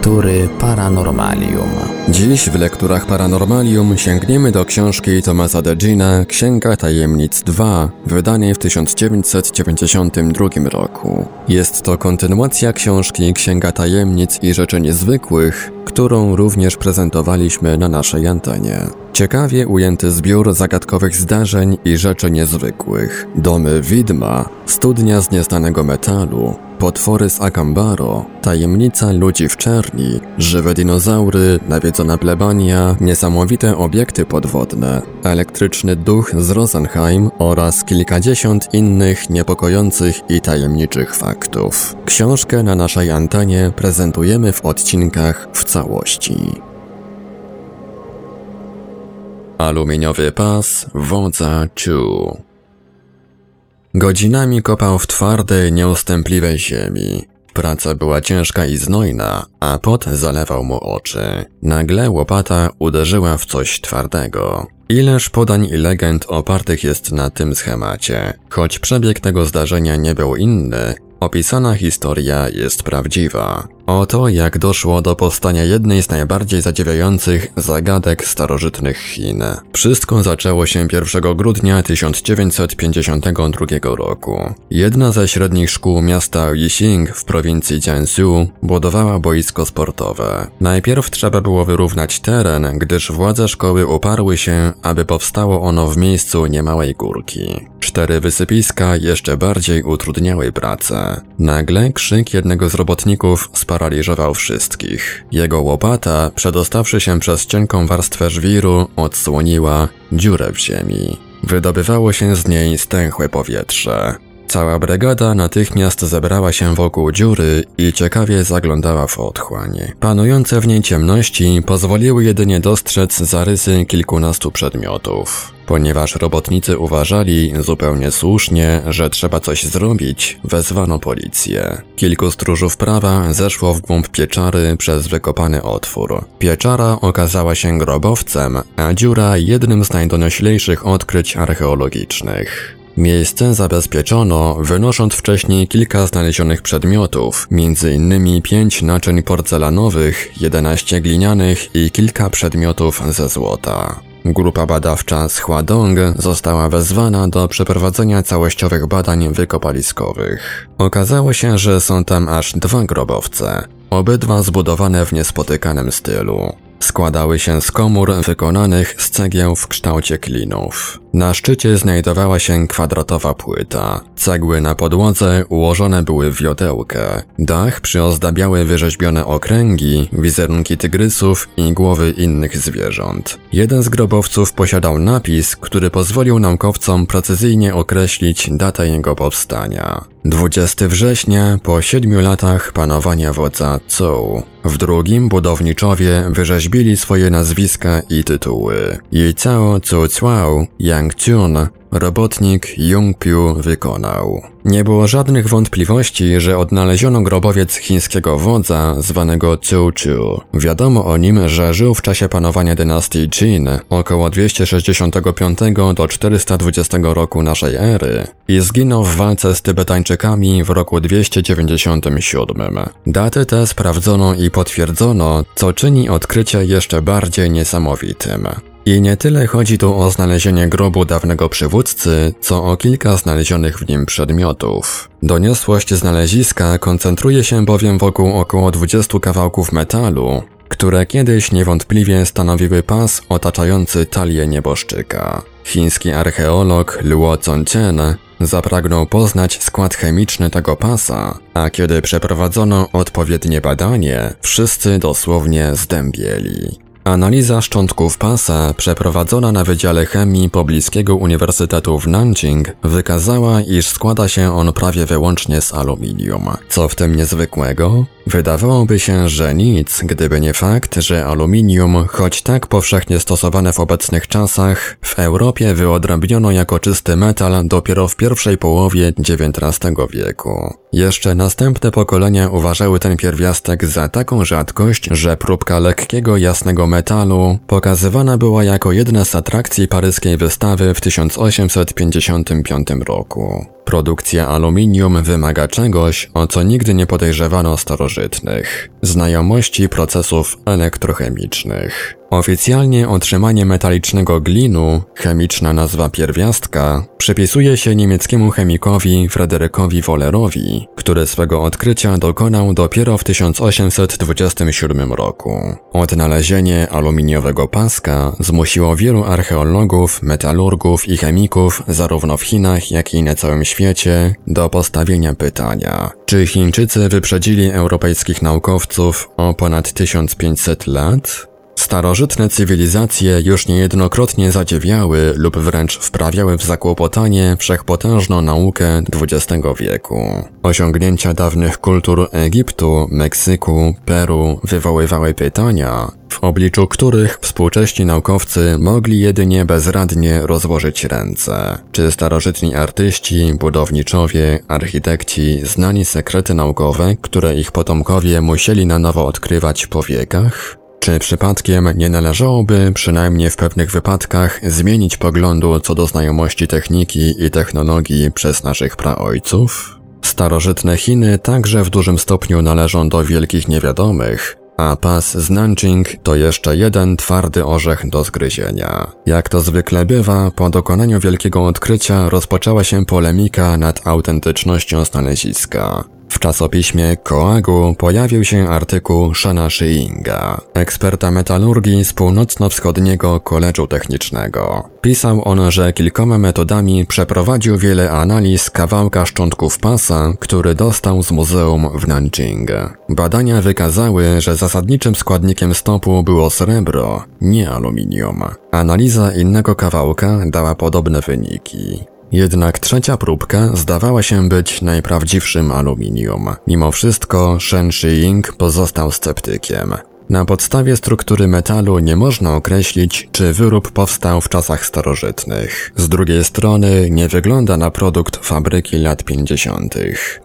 Lektury Paranormalium. Dziś w lekturach Paranormalium sięgniemy do książki Tomasa Degina Księga Tajemnic 2, wydanej w 1992 roku. Jest to kontynuacja książki Księga Tajemnic i Rzeczy Niezwykłych, którą również prezentowaliśmy na naszej antenie. Ciekawie ujęty zbiór zagadkowych zdarzeń i rzeczy niezwykłych. Domy widma, studnia z nieznanego metalu, potwory z Akambaro, tajemnica ludzi w czerni, żywe dinozaury, nawiedzona plebania, niesamowite obiekty podwodne, elektryczny duch z Rosenheim oraz kilkadziesiąt innych niepokojących i tajemniczych faktów. Książkę na naszej antenie prezentujemy w odcinkach w całości. Aluminiowy pas wodza Chu Godzinami kopał w twardej, nieustępliwej ziemi. Praca była ciężka i znojna, a pot zalewał mu oczy. Nagle łopata uderzyła w coś twardego. Ileż podań i legend opartych jest na tym schemacie. Choć przebieg tego zdarzenia nie był inny, opisana historia jest prawdziwa. Oto jak doszło do powstania jednej z najbardziej zadziwiających zagadek starożytnych Chin. Wszystko zaczęło się 1 grudnia 1952 roku. Jedna ze średnich szkół miasta Yixing w prowincji Jiangsu budowała boisko sportowe. Najpierw trzeba było wyrównać teren, gdyż władze szkoły uparły się, aby powstało ono w miejscu niemałej górki. Cztery wysypiska jeszcze bardziej utrudniały pracę. Nagle krzyk jednego z robotników sparł sparaliżował wszystkich. Jego łopata, przedostawszy się przez cienką warstwę żwiru, odsłoniła dziurę w ziemi. Wydobywało się z niej stęchłe powietrze. Cała brygada natychmiast zebrała się wokół dziury i ciekawie zaglądała w otchłań. Panujące w niej ciemności pozwoliły jedynie dostrzec zarysy kilkunastu przedmiotów. Ponieważ robotnicy uważali, zupełnie słusznie, że trzeba coś zrobić, wezwano policję. Kilku stróżów prawa zeszło w głąb pieczary przez wykopany otwór. Pieczara okazała się grobowcem, a dziura jednym z najdonoślejszych odkryć archeologicznych. Miejsce zabezpieczono, wynosząc wcześniej kilka znalezionych przedmiotów, m.in. pięć naczyń porcelanowych, 11 glinianych i kilka przedmiotów ze złota. Grupa badawcza z Huadong została wezwana do przeprowadzenia całościowych badań wykopaliskowych. Okazało się, że są tam aż dwa grobowce, obydwa zbudowane w niespotykanym stylu. Składały się z komór wykonanych z cegieł w kształcie klinów. Na szczycie znajdowała się kwadratowa płyta. Cegły na podłodze ułożone były w wiodełkę. Dach przyozdabiały wyrzeźbione okręgi, wizerunki tygrysów i głowy innych zwierząt. Jeden z grobowców posiadał napis, który pozwolił naukowcom precyzyjnie określić datę jego powstania. 20 września po siedmiu latach panowania wodza Zhou. W drugim budowniczowie wyrzeźbili swoje nazwiska i tytuły. Yicao Zhu Cuao, Yang Chun, robotnik Jungpiu wykonał. Nie było żadnych wątpliwości, że odnaleziono grobowiec chińskiego wodza zwanego Chu. Wiadomo o nim, że żył w czasie panowania dynastii Qin około 265 do 420 roku naszej ery i zginął w walce z Tybetańczykami w roku 297. Daty te sprawdzono i potwierdzono, co czyni odkrycie jeszcze bardziej niesamowitym. I nie tyle chodzi tu o znalezienie grobu dawnego przywódcy, co o kilka znalezionych w nim przedmiotów. Doniosłość znaleziska koncentruje się bowiem wokół około 20 kawałków metalu, które kiedyś niewątpliwie stanowiły pas otaczający talię nieboszczyka. Chiński archeolog Luo Zongchen zapragnął poznać skład chemiczny tego pasa, a kiedy przeprowadzono odpowiednie badanie, wszyscy dosłownie zdębieli. Analiza szczątków pasa przeprowadzona na Wydziale Chemii Pobliskiego Uniwersytetu w Nanjing wykazała, iż składa się on prawie wyłącznie z aluminium. Co w tym niezwykłego? Wydawałoby się, że nic, gdyby nie fakt, że aluminium, choć tak powszechnie stosowane w obecnych czasach, w Europie wyodrębniono jako czysty metal dopiero w pierwszej połowie XIX wieku. Jeszcze następne pokolenia uważały ten pierwiastek za taką rzadkość, że próbka lekkiego, jasnego metalu pokazywana była jako jedna z atrakcji paryskiej wystawy w 1855 roku. Produkcja aluminium wymaga czegoś, o co nigdy nie podejrzewano starożytnie starożytnych, znajomości procesów elektrochemicznych. Oficjalnie otrzymanie metalicznego glinu, chemiczna nazwa pierwiastka, przypisuje się niemieckiemu chemikowi Fryderykowi Wollerowi, który swego odkrycia dokonał dopiero w 1827 roku. Odnalezienie aluminiowego paska zmusiło wielu archeologów, metalurgów i chemików zarówno w Chinach, jak i na całym świecie do postawienia pytania, czy Chińczycy wyprzedzili europejskich naukowców o ponad 1500 lat? Starożytne cywilizacje już niejednokrotnie zadziewiały lub wręcz wprawiały w zakłopotanie wszechpotężną naukę XX wieku. Osiągnięcia dawnych kultur Egiptu, Meksyku, Peru wywoływały pytania, w obliczu których współcześni naukowcy mogli jedynie bezradnie rozłożyć ręce. Czy starożytni artyści, budowniczowie, architekci znali sekrety naukowe, które ich potomkowie musieli na nowo odkrywać po wiekach? Czy przypadkiem nie należałoby, przynajmniej w pewnych wypadkach, zmienić poglądu co do znajomości techniki i technologii przez naszych praojców? Starożytne Chiny także w dużym stopniu należą do wielkich niewiadomych, a pas z Nanjing to jeszcze jeden twardy orzech do zgryzienia. Jak to zwykle bywa, po dokonaniu wielkiego odkrycia rozpoczęła się polemika nad autentycznością znaleziska. W czasopiśmie Koagu pojawił się artykuł Shana Shiinga, eksperta metalurgii z północno-wschodniego koledżu technicznego. Pisał on, że kilkoma metodami przeprowadził wiele analiz kawałka szczątków pasa, który dostał z muzeum w Nanjing. Badania wykazały, że zasadniczym składnikiem stopu było srebro, nie aluminium. Analiza innego kawałka dała podobne wyniki. Jednak trzecia próbka zdawała się być najprawdziwszym aluminium. Mimo wszystko Shen Shiying pozostał sceptykiem. Na podstawie struktury metalu nie można określić, czy wyrób powstał w czasach starożytnych. Z drugiej strony nie wygląda na produkt fabryki lat 50.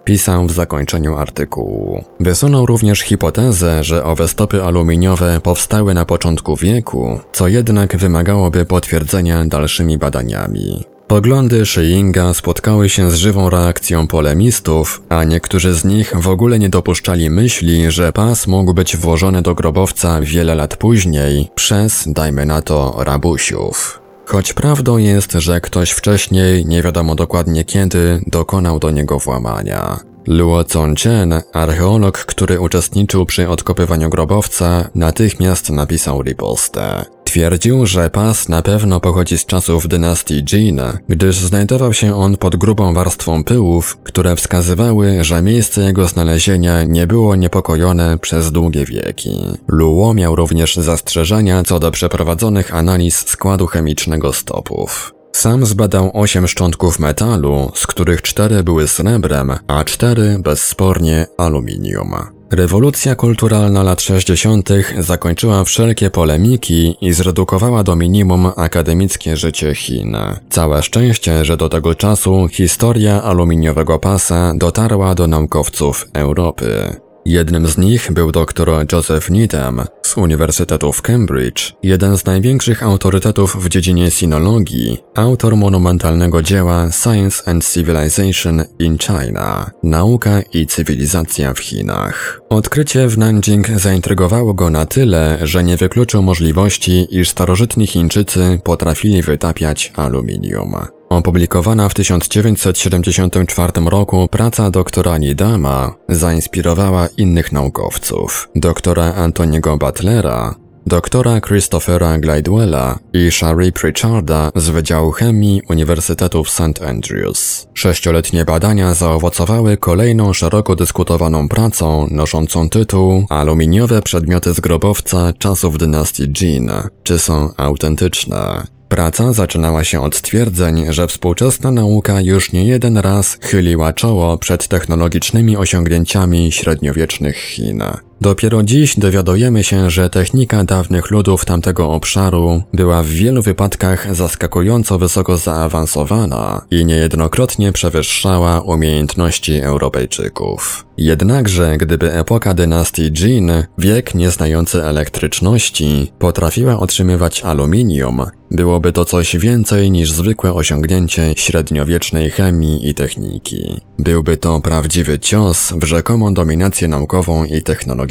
Pisał w zakończeniu artykułu. Wysunął również hipotezę, że owe stopy aluminiowe powstały na początku wieku, co jednak wymagałoby potwierdzenia dalszymi badaniami. Poglądy Szyinga spotkały się z żywą reakcją polemistów, a niektórzy z nich w ogóle nie dopuszczali myśli, że pas mógł być włożony do grobowca wiele lat później przez, dajmy na to, rabusiów. Choć prawdą jest, że ktoś wcześniej, nie wiadomo dokładnie kiedy, dokonał do niego włamania. Luo Zongchen, archeolog, który uczestniczył przy odkopywaniu grobowca, natychmiast napisał ripostę. Twierdził, że pas na pewno pochodzi z czasów dynastii Jin, gdyż znajdował się on pod grubą warstwą pyłów, które wskazywały, że miejsce jego znalezienia nie było niepokojone przez długie wieki. Luo miał również zastrzeżenia co do przeprowadzonych analiz składu chemicznego stopów. Sam zbadał osiem szczątków metalu, z których cztery były srebrem, a cztery bezspornie aluminium. Rewolucja kulturalna lat 60. zakończyła wszelkie polemiki i zredukowała do minimum akademickie życie Chin. Całe szczęście, że do tego czasu historia aluminiowego pasa dotarła do naukowców Europy. Jednym z nich był dr Joseph Needham z Uniwersytetu w Cambridge, jeden z największych autorytetów w dziedzinie sinologii, autor monumentalnego dzieła Science and Civilization in China Nauka i cywilizacja w Chinach. Odkrycie w Nanjing zaintrygowało go na tyle, że nie wykluczył możliwości, iż starożytni Chińczycy potrafili wytapiać aluminium. Opublikowana w 1974 roku praca doktora Nidama zainspirowała innych naukowców, doktora Antoniego Butlera, doktora Christophera Glidewella i Shari Pritcharda z Wydziału Chemii Uniwersytetu w St. Andrews. Sześcioletnie badania zaowocowały kolejną szeroko dyskutowaną pracą noszącą tytuł Aluminiowe przedmioty z grobowca czasów dynastii Jin. Czy są autentyczne? Praca zaczynała się od stwierdzeń, że współczesna nauka już nie jeden raz chyliła czoło przed technologicznymi osiągnięciami średniowiecznych Chin. Dopiero dziś dowiadujemy się, że technika dawnych ludów tamtego obszaru była w wielu wypadkach zaskakująco wysoko zaawansowana i niejednokrotnie przewyższała umiejętności Europejczyków. Jednakże, gdyby epoka dynastii Jin, wiek nieznający elektryczności, potrafiła otrzymywać aluminium, byłoby to coś więcej niż zwykłe osiągnięcie średniowiecznej chemii i techniki. Byłby to prawdziwy cios w rzekomą dominację naukową i technologiczną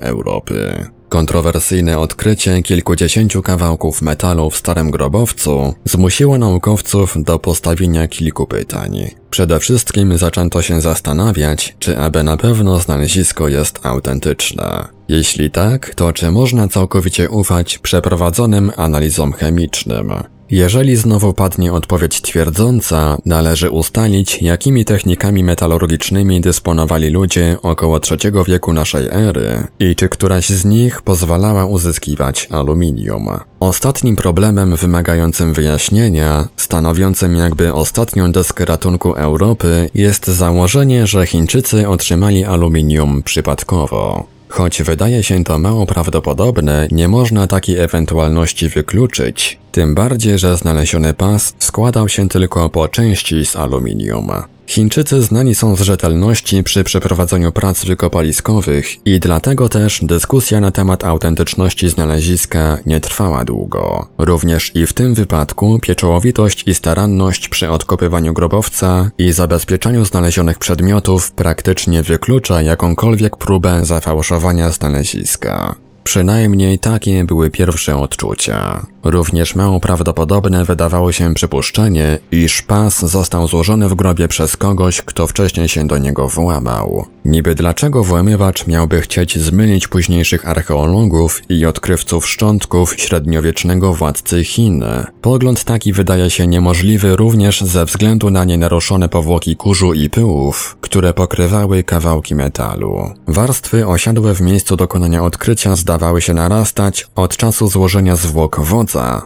Europy. Kontrowersyjne odkrycie kilkudziesięciu kawałków metalu w starym grobowcu zmusiło naukowców do postawienia kilku pytań. Przede wszystkim zaczęto się zastanawiać, czy aby na pewno znalezisko jest autentyczne. Jeśli tak, to czy można całkowicie ufać przeprowadzonym analizom chemicznym? Jeżeli znowu padnie odpowiedź twierdząca, należy ustalić, jakimi technikami metalurgicznymi dysponowali ludzie około III wieku naszej ery i czy któraś z nich pozwalała uzyskiwać aluminium. Ostatnim problemem wymagającym wyjaśnienia, stanowiącym jakby ostatnią deskę ratunku Europy, jest założenie, że Chińczycy otrzymali aluminium przypadkowo. Choć wydaje się to mało prawdopodobne, nie można takiej ewentualności wykluczyć, tym bardziej, że znaleziony pas składał się tylko po części z aluminium. Chińczycy znani są z rzetelności przy przeprowadzaniu prac wykopaliskowych i dlatego też dyskusja na temat autentyczności znaleziska nie trwała długo. Również i w tym wypadku pieczołowitość i staranność przy odkopywaniu grobowca i zabezpieczaniu znalezionych przedmiotów praktycznie wyklucza jakąkolwiek próbę zafałszowania znaleziska. Przynajmniej takie były pierwsze odczucia. Również mało prawdopodobne wydawało się przypuszczenie, iż pas został złożony w grobie przez kogoś, kto wcześniej się do niego włamał. Niby dlaczego włamywacz miałby chcieć zmylić późniejszych archeologów i odkrywców szczątków średniowiecznego władcy Chin? Pogląd taki wydaje się niemożliwy również ze względu na nienaruszone powłoki kurzu i pyłów, które pokrywały kawałki metalu. Warstwy osiadłe w miejscu dokonania odkrycia zdawały się narastać od czasu złożenia zwłok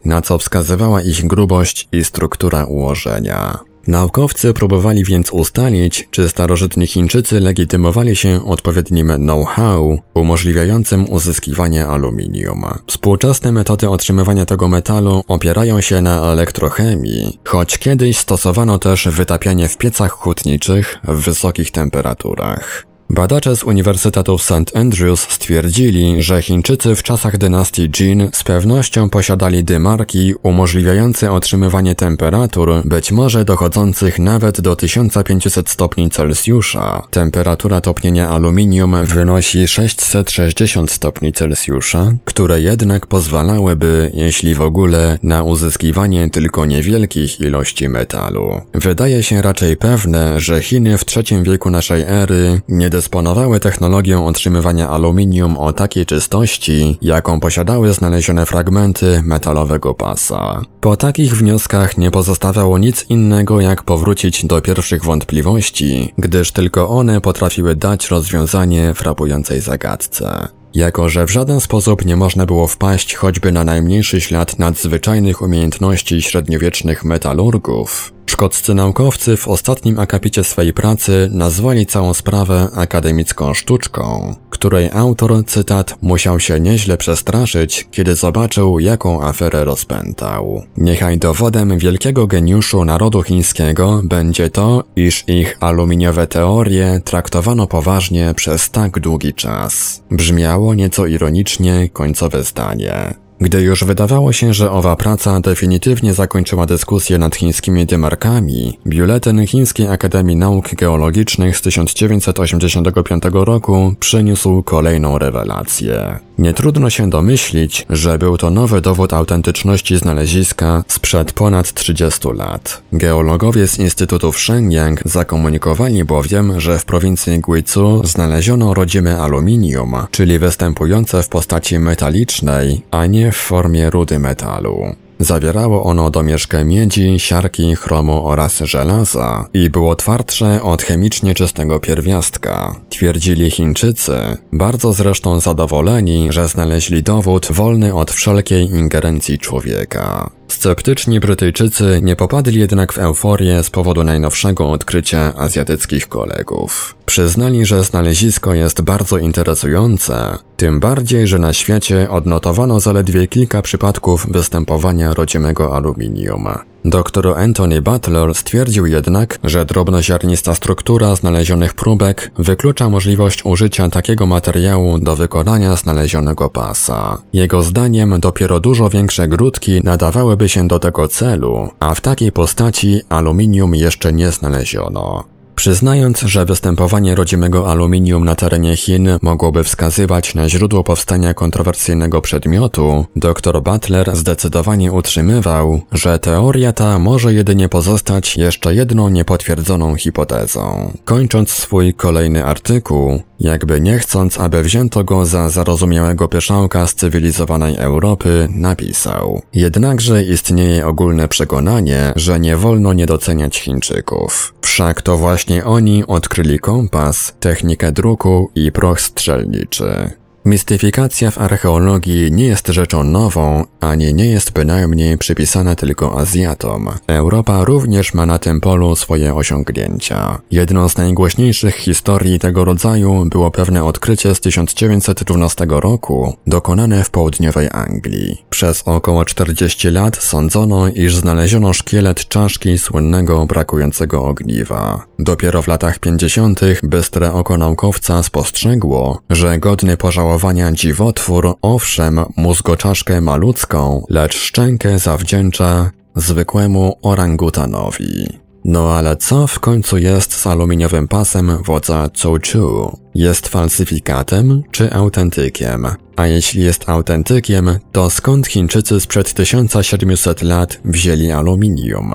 na co wskazywała ich grubość i struktura ułożenia. Naukowcy próbowali więc ustalić, czy starożytni Chińczycy legitymowali się odpowiednim know-how umożliwiającym uzyskiwanie aluminium. Współczesne metody otrzymywania tego metalu opierają się na elektrochemii, choć kiedyś stosowano też wytapianie w piecach hutniczych w wysokich temperaturach. Badacze z Uniwersytetu St. Andrews stwierdzili, że Chińczycy w czasach dynastii Jin z pewnością posiadali dymarki umożliwiające otrzymywanie temperatur, być może dochodzących nawet do 1500 stopni Celsjusza. Temperatura topnienia aluminium wynosi 660 stopni Celsjusza, które jednak pozwalałyby, jeśli w ogóle, na uzyskiwanie tylko niewielkich ilości metalu. Wydaje się raczej pewne, że Chiny w III wieku naszej ery nie dysponowały technologią otrzymywania aluminium o takiej czystości, jaką posiadały znalezione fragmenty metalowego pasa. Po takich wnioskach nie pozostawało nic innego jak powrócić do pierwszych wątpliwości, gdyż tylko one potrafiły dać rozwiązanie frapującej zagadce. Jako, że w żaden sposób nie można było wpaść choćby na najmniejszy ślad nadzwyczajnych umiejętności średniowiecznych metalurgów, Szkoccy naukowcy w ostatnim akapicie swojej pracy nazwali całą sprawę akademicką sztuczką, której autor, cytat, musiał się nieźle przestraszyć, kiedy zobaczył, jaką aferę rozpętał. Niechaj dowodem wielkiego geniuszu narodu chińskiego będzie to, iż ich aluminiowe teorie traktowano poważnie przez tak długi czas. Brzmiało nieco ironicznie końcowe zdanie. Gdy już wydawało się, że owa praca definitywnie zakończyła dyskusję nad chińskimi dymarkami, biuletyn Chińskiej Akademii Nauk Geologicznych z 1985 roku przyniósł kolejną rewelację. Nie trudno się domyślić, że był to nowy dowód autentyczności znaleziska sprzed ponad 30 lat. Geologowie z Instytutu w Shenyang zakomunikowali bowiem, że w prowincji Guizhou znaleziono rodzime aluminium, czyli występujące w postaci metalicznej, a nie w formie rudy metalu. Zawierało ono domieszkę miedzi, siarki, chromu oraz żelaza i było twardsze od chemicznie czystego pierwiastka. Twierdzili Chińczycy, bardzo zresztą zadowoleni, że znaleźli dowód wolny od wszelkiej ingerencji człowieka. Sceptyczni Brytyjczycy nie popadli jednak w euforię z powodu najnowszego odkrycia azjatyckich kolegów. Przyznali, że znalezisko jest bardzo interesujące, tym bardziej, że na świecie odnotowano zaledwie kilka przypadków występowania rodzimego aluminium. Dr Anthony Butler stwierdził jednak, że drobnoziarnista struktura znalezionych próbek wyklucza możliwość użycia takiego materiału do wykonania znalezionego pasa. Jego zdaniem dopiero dużo większe grudki nadawałyby się do tego celu, a w takiej postaci aluminium jeszcze nie znaleziono. Przyznając, że występowanie rodzimego aluminium na terenie Chin mogłoby wskazywać na źródło powstania kontrowersyjnego przedmiotu, dr Butler zdecydowanie utrzymywał, że teoria ta może jedynie pozostać jeszcze jedną niepotwierdzoną hipotezą. Kończąc swój kolejny artykuł, jakby nie chcąc, aby wzięto go za zarozumiałego pyszałka z cywilizowanej Europy, napisał Jednakże istnieje ogólne przekonanie, że nie wolno nie doceniać Chińczyków. Wszak to właśnie oni odkryli kompas, technikę druku i proch strzelniczy. Mistyfikacja w archeologii nie jest rzeczą nową, ani nie jest bynajmniej przypisana tylko Azjatom. Europa również ma na tym polu swoje osiągnięcia. Jedną z najgłośniejszych historii tego rodzaju było pewne odkrycie z 1912 roku, dokonane w południowej Anglii. Przez około 40 lat sądzono, iż znaleziono szkielet czaszki słynnego brakującego ogniwa. Dopiero w latach 50. bystre oko naukowca spostrzegło, że godny pożałowania dziwotwór owszem mózgoczaszkę maludzką, lecz szczękę zawdzięcza zwykłemu orangutanowi. No ale co w końcu jest z aluminiowym pasem wodza Chu? Jest falsyfikatem czy autentykiem? A jeśli jest autentykiem, to skąd Chińczycy sprzed 1700 lat wzięli aluminium?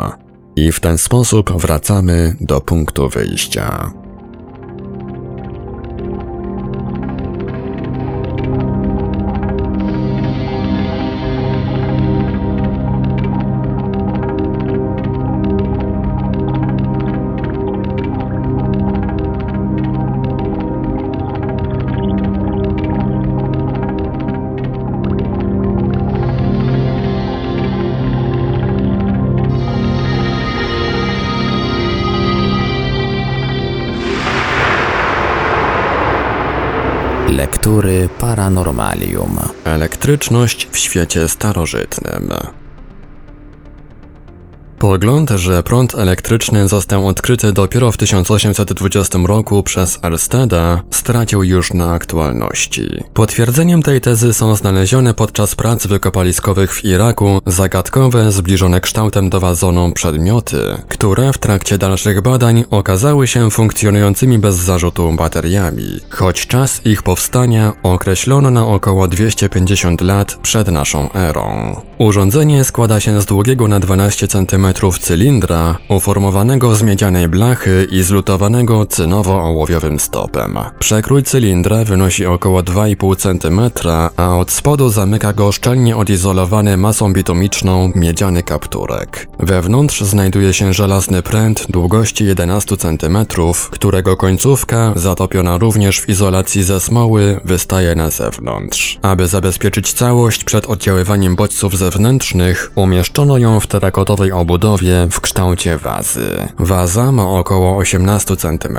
I w ten sposób wracamy do punktu wyjścia. Lektury Paranormalium. Elektryczność w świecie starożytnym. Pogląd, że prąd elektryczny został odkryty dopiero w 1820 roku przez Arsteda, stracił już na aktualności. Potwierdzeniem tej tezy są znalezione podczas prac wykopaliskowych w Iraku zagadkowe, zbliżone kształtem do wazonu przedmioty, które w trakcie dalszych badań okazały się funkcjonującymi bez zarzutu bateriami, choć czas ich powstania określono na około 250 lat przed naszą erą. Urządzenie składa się z długiego na 12 cm cylindra, uformowanego z miedzianej blachy i zlutowanego cynowo-ołowiowym stopem. Przekrój cylindra wynosi około 2,5 cm, a od spodu zamyka go szczelnie odizolowany masą bitumiczną miedziany kapturek. Wewnątrz znajduje się żelazny pręt długości 11 cm, którego końcówka, zatopiona również w izolacji ze smoły, wystaje na zewnątrz. Aby zabezpieczyć całość przed oddziaływaniem bodźców zewnętrznych, umieszczono ją w terakotowej obudowie w kształcie wazy. Waza ma około 18 cm.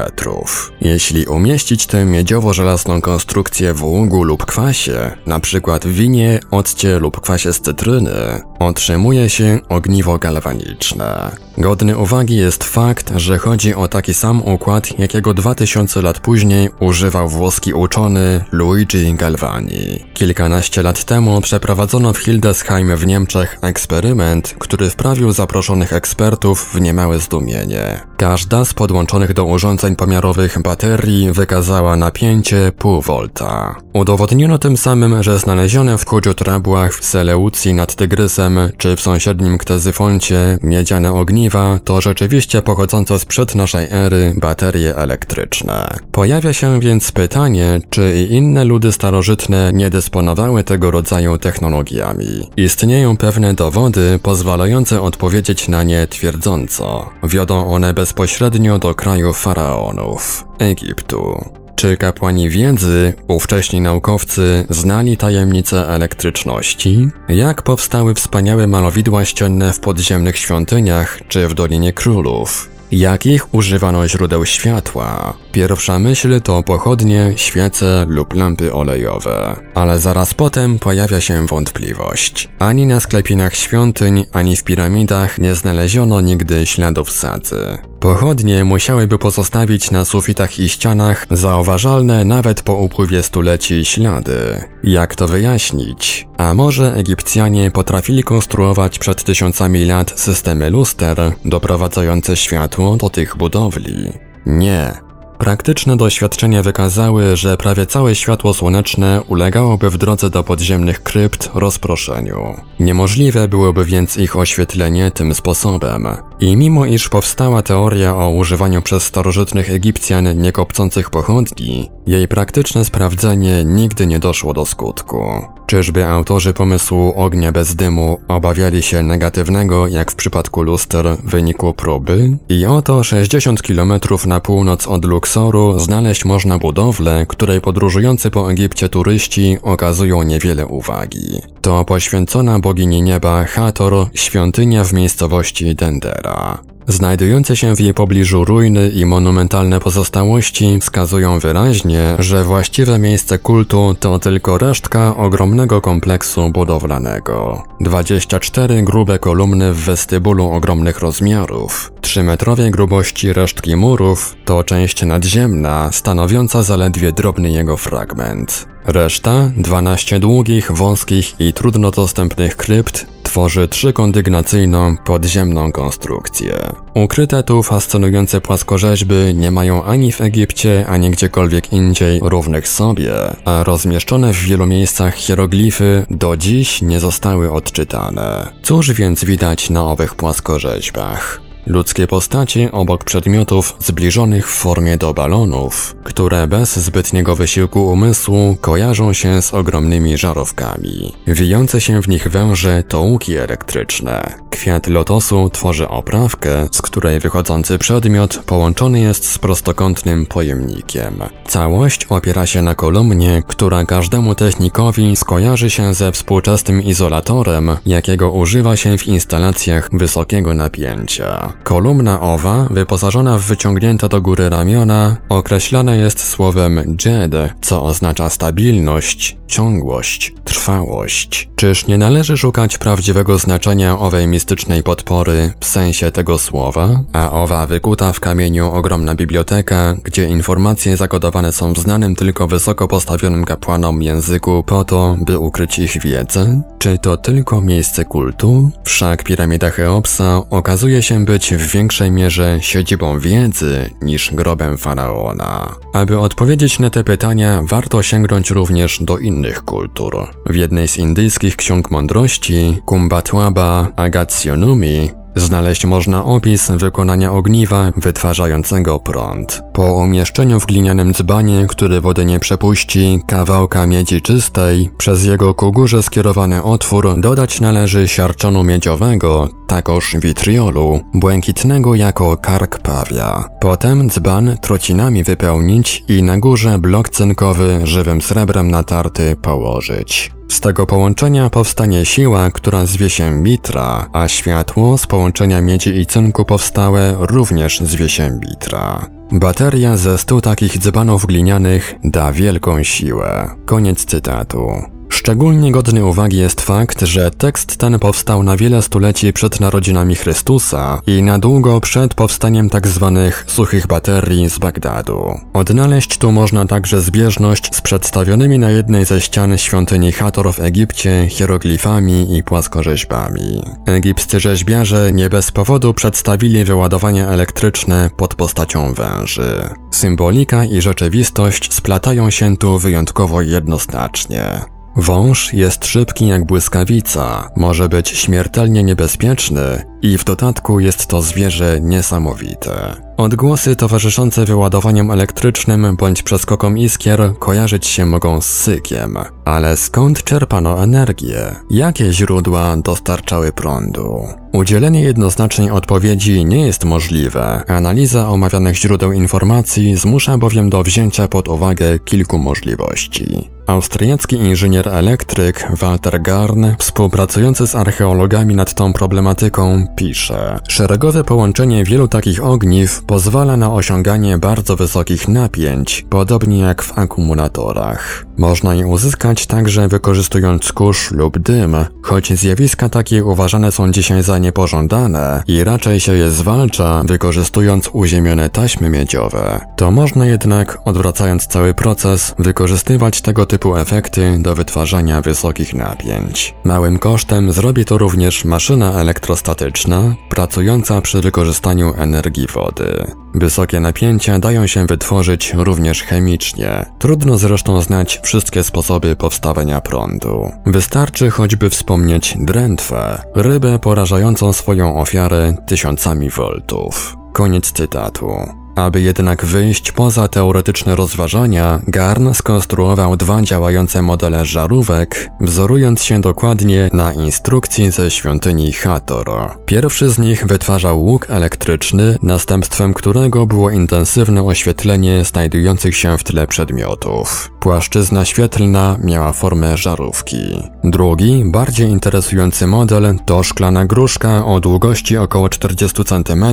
Jeśli umieścić tę miedziowo-żelazną konstrukcję w ługu lub kwasie, przykład w winie, occie lub kwasie z cytryny, otrzymuje się ogniwo galwaniczne. Godny uwagi jest fakt, że chodzi o taki sam układ, jakiego 2000 lat później używał włoski uczony Luigi Galvani. Kilkanaście lat temu przeprowadzono w Hildesheim w Niemczech eksperyment, który wprawił zaproszonych ekspertów w niemałe zdumienie. Każda z podłączonych do urządzeń pomiarowych baterii wykazała napięcie pół volta. Udowodniono tym samym, że znalezione w Kudziu Trabłach w Seleucji nad Tygrysem czy w sąsiednim Ktezyfoncie miedziane ogniwa to rzeczywiście pochodzące sprzed naszej ery baterie elektryczne. Pojawia się więc pytanie, czy i inne ludy starożytne nie dysponowały tego rodzaju technologiami. Istnieją pewne dowody pozwalające odpowiedzieć na nie twierdząco. Wiodą one bezpośrednio do kraju faraonów Egiptu. Czy kapłani wiedzy, ówcześni naukowcy, znali tajemnice elektryczności? Jak powstały wspaniałe malowidła ścienne w podziemnych świątyniach czy w Dolinie Królów? Jakich używano źródeł światła? Pierwsza myśl to pochodnie, świece lub lampy olejowe. Ale zaraz potem pojawia się wątpliwość. Ani na sklepinach świątyń, ani w piramidach nie znaleziono nigdy śladów sadzy. Pochodnie musiałyby pozostawić na sufitach i ścianach zauważalne nawet po upływie stuleci ślady. Jak to wyjaśnić? A może Egipcjanie potrafili konstruować przed tysiącami lat systemy luster doprowadzające światło do tych budowli? Nie, Praktyczne doświadczenia wykazały, że prawie całe światło słoneczne ulegałoby w drodze do podziemnych krypt rozproszeniu. Niemożliwe byłoby więc ich oświetlenie tym sposobem. I mimo iż powstała teoria o używaniu przez starożytnych Egipcjan niekopcących pochodni, jej praktyczne sprawdzenie nigdy nie doszło do skutku. Czyżby autorzy pomysłu ognia bez dymu obawiali się negatywnego, jak w przypadku luster, wyniku próby? I oto 60 km na północ od Luxoru znaleźć można budowlę, której podróżujący po Egipcie turyści okazują niewiele uwagi. To poświęcona bogini nieba Hathor, świątynia w miejscowości Dendera. Znajdujące się w jej pobliżu ruiny i monumentalne pozostałości wskazują wyraźnie, że właściwe miejsce kultu to tylko resztka ogromnego kompleksu budowlanego. 24 grube kolumny w westybulu ogromnych rozmiarów, 3-metrowej grubości resztki murów to część nadziemna, stanowiąca zaledwie drobny jego fragment. Reszta, 12 długich, wąskich i trudno dostępnych krypt, tworzy trzykondygnacyjną, podziemną konstrukcję. Ukryte tu fascynujące płaskorzeźby nie mają ani w Egipcie, ani gdziekolwiek indziej równych sobie, a rozmieszczone w wielu miejscach hieroglify do dziś nie zostały odczytane. Cóż więc widać na owych płaskorzeźbach? Ludzkie postacie obok przedmiotów zbliżonych w formie do balonów, które bez zbytniego wysiłku umysłu kojarzą się z ogromnymi żarówkami. Wijące się w nich węże to łuki elektryczne. Kwiat lotosu tworzy oprawkę, z której wychodzący przedmiot połączony jest z prostokątnym pojemnikiem. Całość opiera się na kolumnie, która każdemu technikowi skojarzy się ze współczesnym izolatorem, jakiego używa się w instalacjach wysokiego napięcia. Kolumna owa, wyposażona w wyciągnięte do góry ramiona, określana jest słowem jed, co oznacza stabilność, ciągłość, trwałość. Czyż nie należy szukać prawdziwego znaczenia owej mistycznej podpory w sensie tego słowa? A owa wykuta w kamieniu ogromna biblioteka, gdzie informacje zakodowane są w znanym tylko wysoko postawionym kapłanom języku po to, by ukryć ich wiedzę? Czy to tylko miejsce kultu? Wszak piramida Cheopsa okazuje się być w większej mierze siedzibą wiedzy niż grobem faraona. Aby odpowiedzieć na te pytania, warto sięgnąć również do innych kultur. W jednej z indyjskich ksiąg mądrości, Kumbatwaba Agatsjonumi, Znaleźć można opis wykonania ogniwa wytwarzającego prąd. Po umieszczeniu w glinianym dzbanie, który wody nie przepuści, kawałka miedzi czystej, przez jego ku górze skierowany otwór dodać należy siarczanu miedziowego, takoż witriolu, błękitnego jako kark pawia. Potem dzban trocinami wypełnić i na górze blok cynkowy żywym srebrem natarty położyć. Z tego połączenia powstanie siła, która zwie się mitra, a światło z połączenia miedzi i cynku powstałe również zwie się mitra. Bateria ze stu takich dzbanów glinianych da wielką siłę. Koniec cytatu. Szczególnie godny uwagi jest fakt, że tekst ten powstał na wiele stuleci przed narodzinami Chrystusa i na długo przed powstaniem tzw. Tak suchych baterii z Bagdadu. Odnaleźć tu można także zbieżność z przedstawionymi na jednej ze ścian świątyni Hator w Egipcie hieroglifami i płaskorzeźbami. Egipscy rzeźbiarze nie bez powodu przedstawili wyładowania elektryczne pod postacią węży. Symbolika i rzeczywistość splatają się tu wyjątkowo jednoznacznie. Wąż jest szybki jak błyskawica, może być śmiertelnie niebezpieczny I w dodatku jest to zwierzę niesamowite. Odgłosy towarzyszące wyładowaniom elektrycznym bądź przeskokom iskier kojarzyć się mogą z sykiem. Ale skąd czerpano energię? Jakie źródła dostarczały prądu? Udzielenie jednoznacznej odpowiedzi nie jest możliwe. Analiza omawianych źródeł informacji zmusza bowiem do wzięcia pod uwagę kilku możliwości. Austriacki inżynier elektryk Walter Garn, współpracujący z archeologami nad tą problematyką, pisze: Szeregowe połączenie wielu takich ogniw pozwala na osiąganie bardzo wysokich napięć, podobnie jak w akumulatorach. Można je uzyskać także wykorzystując kurz lub dym, choć zjawiska takie uważane są dzisiaj za niepożądane i raczej się je zwalcza, wykorzystując uziemione taśmy miedziowe. To można jednak, odwracając cały proces, wykorzystywać tego typu efekty do wytwarzania wysokich napięć. Małym kosztem zrobi to również maszyna elektrostatyczna, pracująca przy wykorzystaniu energii wody. Wysokie napięcia dają się wytworzyć również chemicznie. Trudno zresztą znać wszystkie sposoby powstawania prądu. Wystarczy choćby wspomnieć drętwę, rybę porażającą swoją ofiarę tysiącami voltów. Koniec cytatu. Aby jednak wyjść poza teoretyczne rozważania, Garn skonstruował dwa działające modele żarówek, wzorując się dokładnie na instrukcji ze świątyni Hathor. Pierwszy z nich wytwarzał łuk elektryczny, następstwem którego było intensywne oświetlenie znajdujących się w tle przedmiotów. Płaszczyzna świetlna miała formę żarówki. Drugi, bardziej interesujący model to szklana gruszka o długości około 40 cm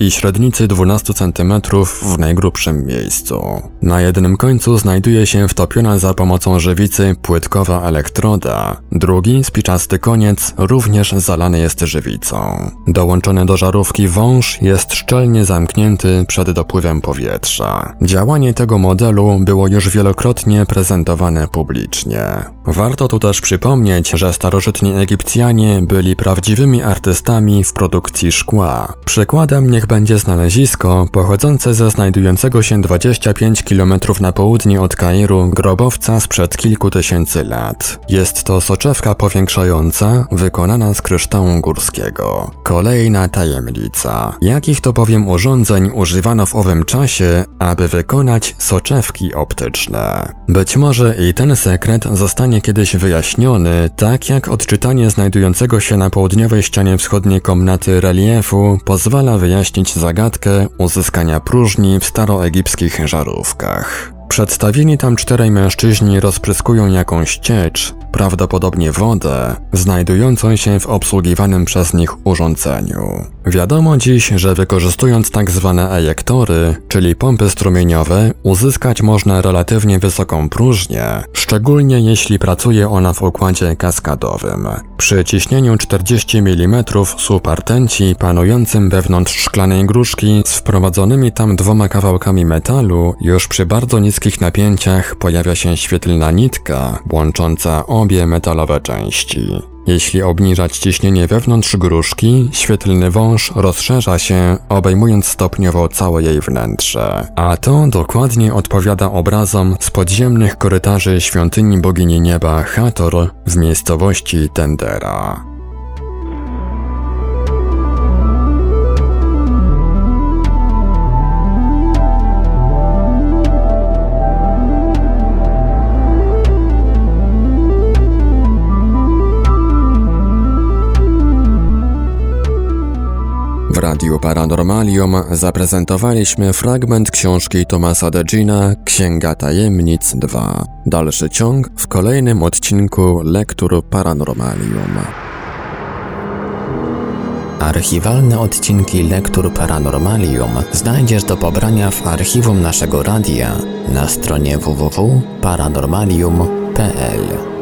i średnicy 12 cm w najgrubszym miejscu. Na jednym końcu znajduje się wtopiona za pomocą żywicy płytkowa elektroda, drugi, spiczasty koniec, również zalany jest żywicą. Dołączony do żarówki wąż jest szczelnie zamknięty przed dopływem powietrza. Działanie tego modelu było już wielokrotnie prezentowane publicznie. Warto tu też przypomnieć, że starożytni Egipcjanie byli prawdziwymi artystami w produkcji szkła. Przykładem niech będzie znalezisko pochodzące ze znajdującego się 25 km na południe od Kairu grobowca sprzed kilku tysięcy lat. Jest to soczewka powiększająca, wykonana z kryształu górskiego. Kolejna tajemnica. Jakich to bowiem urządzeń używano w owym czasie, aby wykonać soczewki optyczne? Być może i ten sekret zostanie kiedyś wyjaśniony, tak jak odczytanie znajdującego się na południowej ścianie wschodniej komnaty reliefu pozwala wyjaśnić zagadkę uzyskania próżni w staroegipskich żarówkach. Przedstawieni tam czterej mężczyźni rozpryskują jakąś ciecz, prawdopodobnie wodę, znajdującą się w obsługiwanym przez nich urządzeniu. Wiadomo dziś, że wykorzystując tak zwane ejektory, czyli pompy strumieniowe, uzyskać można relatywnie wysoką próżnię, szczególnie jeśli pracuje ona w układzie kaskadowym. Przy ciśnieniu 40 mm słup rtęci panującym wewnątrz szklanej gruszki z wprowadzonymi tam dwoma kawałkami metalu, już przy bardzo niskich napięciach pojawia się świetlna nitka, łącząca obie metalowe części. Jeśli obniżać ciśnienie wewnątrz gruszki, świetlny wąż rozszerza się, obejmując stopniowo całe jej wnętrze. A to dokładnie odpowiada obrazom z podziemnych korytarzy świątyni bogini nieba Hathor w miejscowości Tendera. W Radiu Paranormalium zaprezentowaliśmy fragment książki Tomasa Degina Księga Tajemnic 2. Dalszy ciąg w kolejnym odcinku Lektur Paranormalium. Archiwalne odcinki Lektur Paranormalium znajdziesz do pobrania w archiwum naszego radia na stronie www.paranormalium.pl.